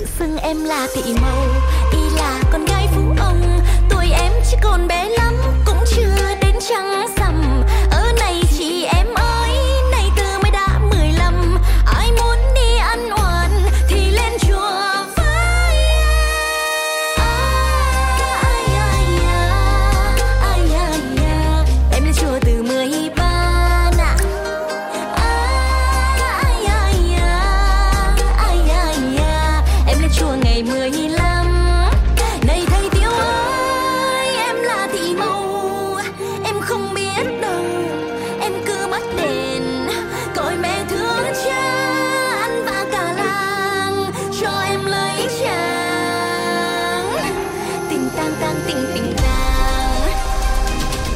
tự xưng em là tỷ màu 叮叮